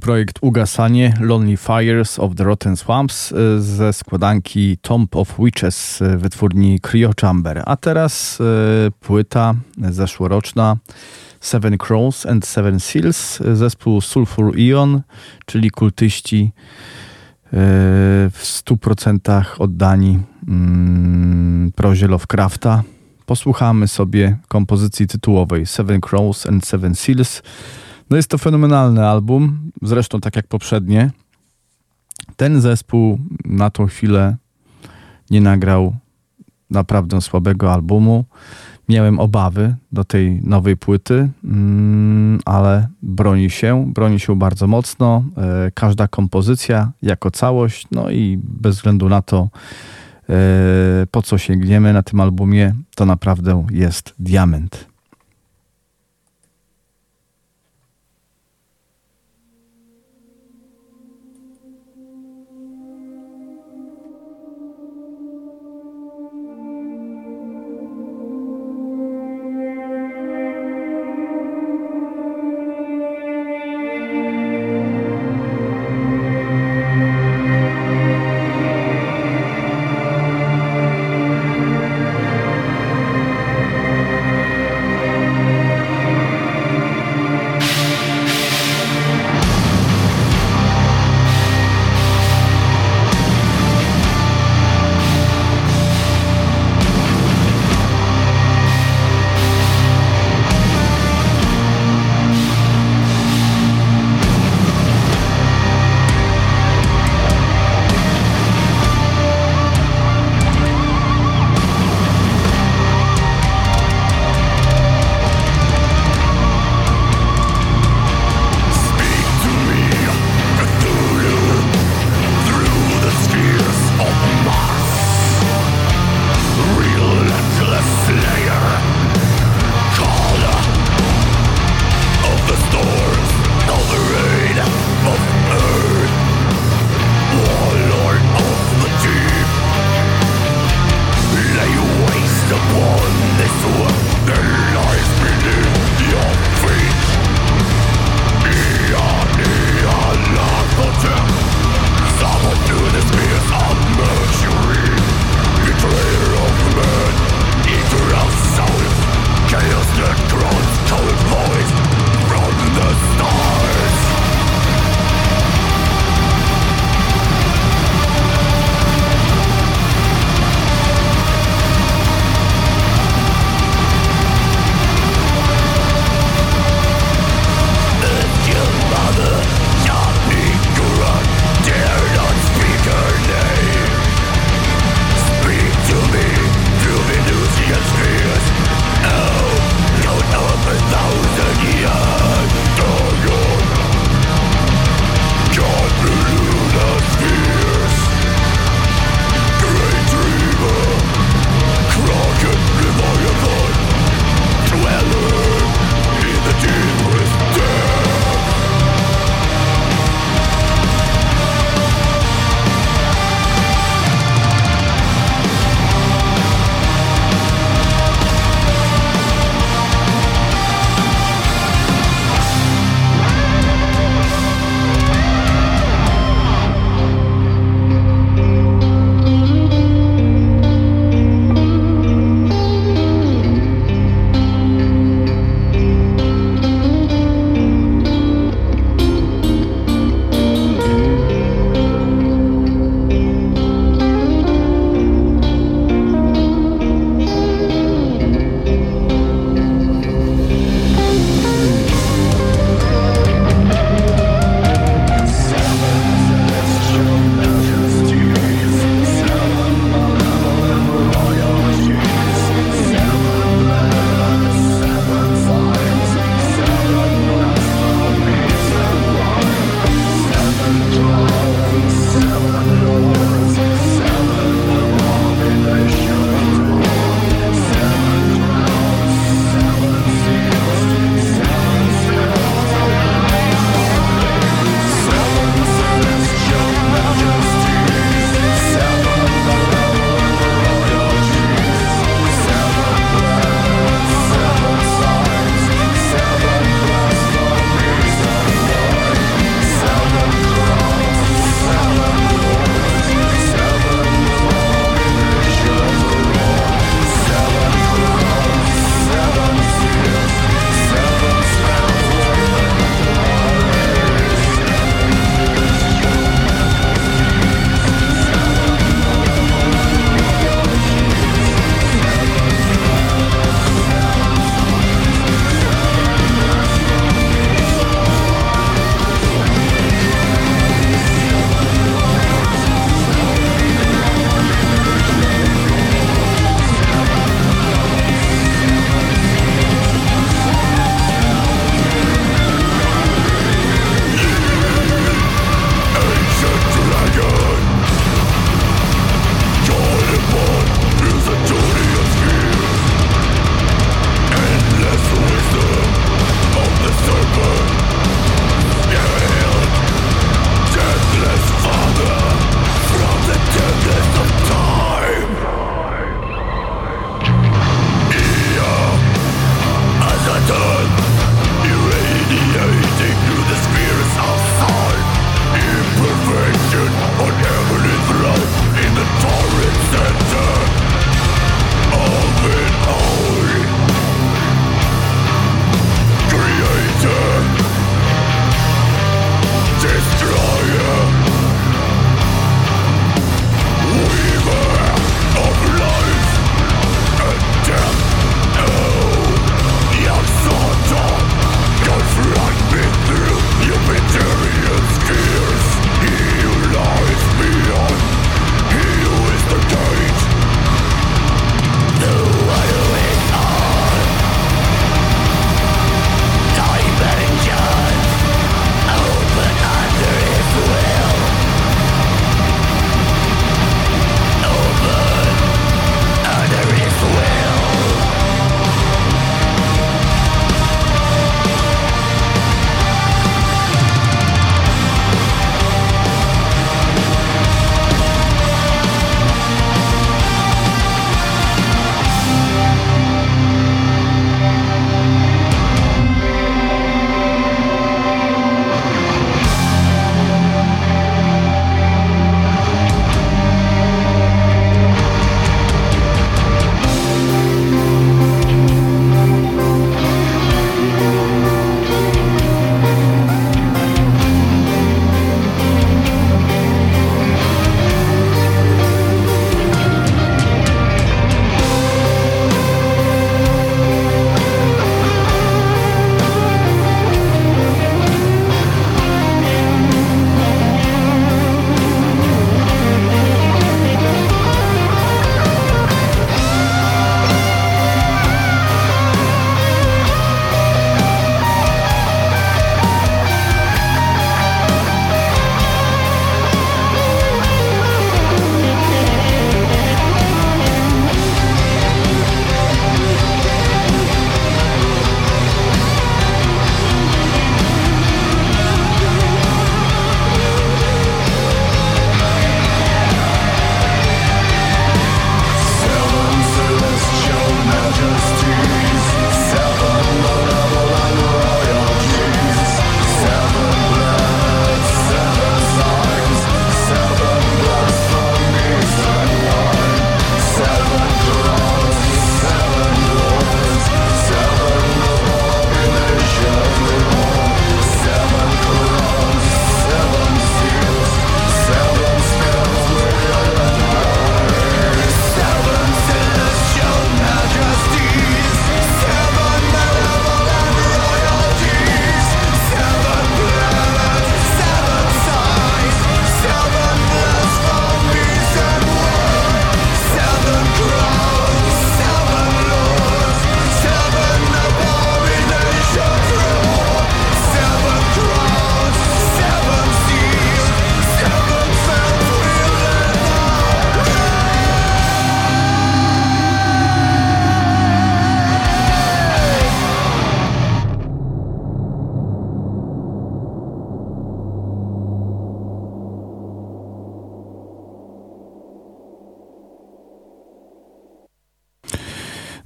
Projekt Ugasanie Lonely Fires of the Rotten Swamps y, ze składanki Tomb of Witches y, wytwórni Cryo Chamber. A teraz y, płyta zeszłoroczna Seven Crows and Seven Seals, zespół Sulfur Ion, czyli kultyści w 100% oddani mm, prozie Lovecrafta. Posłuchamy sobie kompozycji tytułowej Seven Crows and Seven Seals. No jest to fenomenalny album, zresztą tak jak poprzednie. Ten zespół na tą chwilę nie nagrał naprawdę słabego albumu. Miałem obawy do tej nowej płyty, mm, ale broni się, broni się bardzo mocno. E, każda kompozycja jako całość, no i bez względu na to, e, po co sięgniemy na tym albumie, to naprawdę jest diament.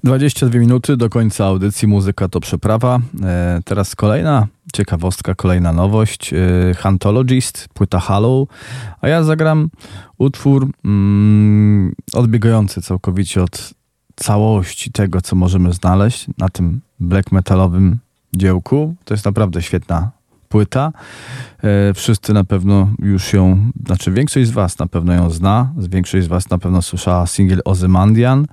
22 minuty do końca audycji Muzyka to przeprawa. E, teraz kolejna ciekawostka, kolejna nowość. E, Hantologist, płyta Hollow, a ja zagram utwór mm, odbiegający całkowicie od całości tego, co możemy znaleźć na tym black metalowym dziełku. To jest naprawdę świetna płyta. E, wszyscy na pewno już ją, znaczy większość z Was na pewno ją zna, większość z Was na pewno słyszała singiel Ozymandian.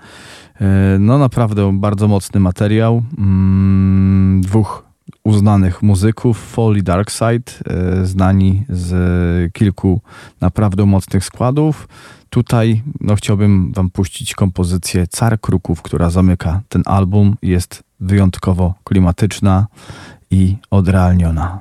E, no naprawdę bardzo mocny materiał. Mm, dwóch uznanych muzyków, Foley Darkside, e, znani z kilku naprawdę mocnych składów. Tutaj no, chciałbym Wam puścić kompozycję Car Kruków, która zamyka ten album. Jest wyjątkowo klimatyczna i odrealniona.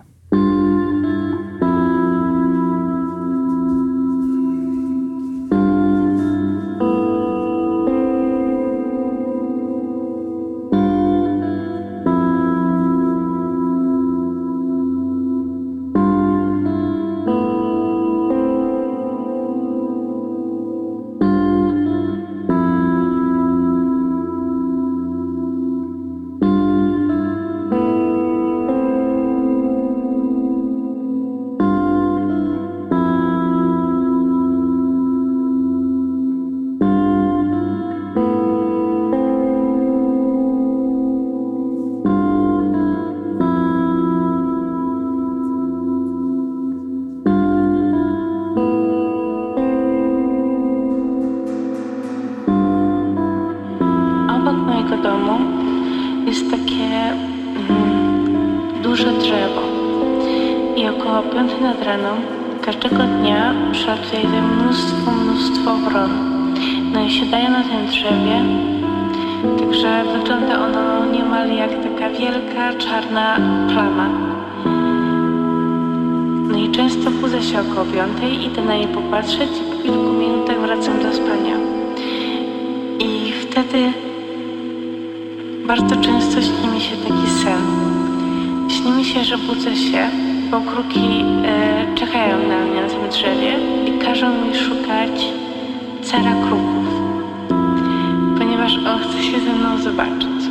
zobaczyć.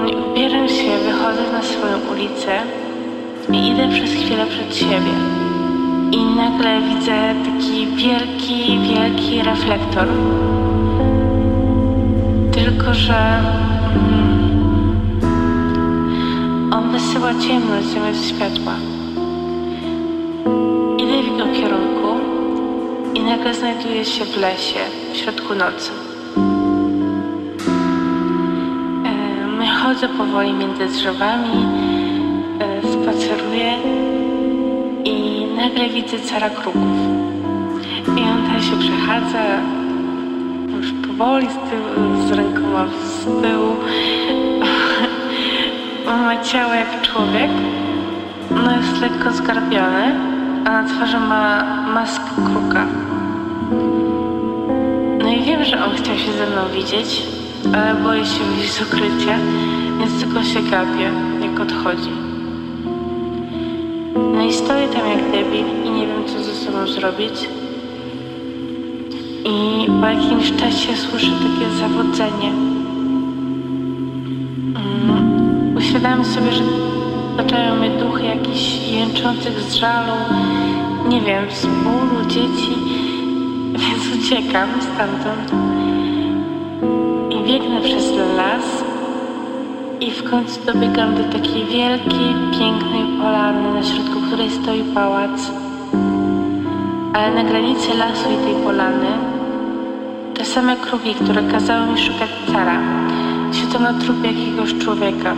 No ubieram się, wychodzę na swoją ulicę i idę przez chwilę przed siebie. I nagle widzę taki wielki, wielki reflektor. Tylko, że mm, on wysyła ciemność zamiast światła. Idę w jego kierunku i nagle znajduję się w lesie w środku nocy. Drzewami, e, spaceruję i nagle widzę cara kruków. I on tam się przechadza już powoli z, tyłu, z rękoma z tyłu. Ma ciało jak człowiek, no jest lekko zgarbiony, a na twarzy ma maskę kruka. No i wiem, że on chciał się ze mną widzieć, ale boję się wyjść z ukrycia więc tylko się gapię, jak odchodzi. No i stoję tam jak debil i nie wiem, co ze sobą zrobić. I po jakimś czasie słyszę takie zawodzenie. Mm, uświadamiam sobie, że otaczają mnie duchy jakichś jęczących z żalu, nie wiem, z bólu dzieci, więc uciekam stamtąd w końcu dobiegam do takiej wielkiej, pięknej polany, na środku której stoi pałac. Ale na granicy lasu i tej polany te same kruki, które kazały mi szukać cara, siedzą na trupie jakiegoś człowieka.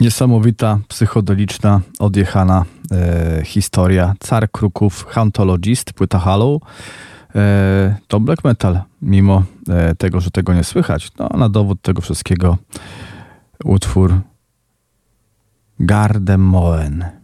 Niesamowita, psychodeliczna, odjechana e, historia. Car Kruków, Hauntologist, płyta Hollow. E, to black metal, mimo e, tego, że tego nie słychać. No, na dowód tego wszystkiego utwór Gardemoen.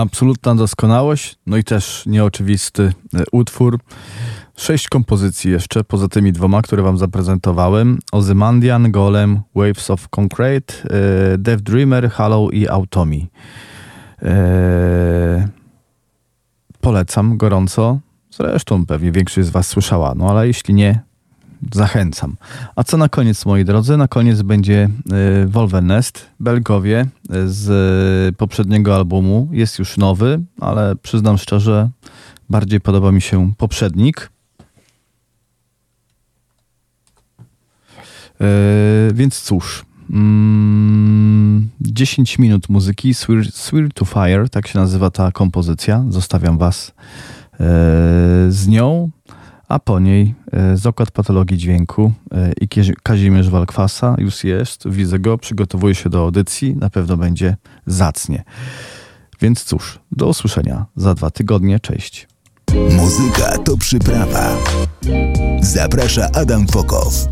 Absolutna doskonałość, no i też nieoczywisty e, utwór. Sześć kompozycji jeszcze, poza tymi dwoma, które wam zaprezentowałem. Ozymandian, Golem, Waves of Concrete, e, Death Dreamer, Hollow i Automi. E, polecam gorąco. Zresztą pewnie większość z was słyszała, no ale jeśli nie, zachęcam. A co na koniec, moi drodzy? Na koniec będzie y, Wolven Nest, Belgowie z poprzedniego albumu. Jest już nowy, ale przyznam szczerze, bardziej podoba mi się poprzednik. Więc cóż, mm, 10 minut muzyki, Swear, to Fire, tak się nazywa ta kompozycja. Zostawiam Was z nią a po niej e, Zakład Patologii Dźwięku e, i Kazimierz Walkwasa już jest, widzę go, przygotowuje się do audycji, na pewno będzie zacnie. Więc cóż, do usłyszenia za dwa tygodnie, cześć. Muzyka to przyprawa. Zaprasza Adam Fokow.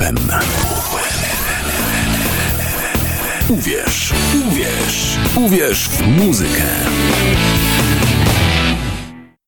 UWMFM. Uwierz,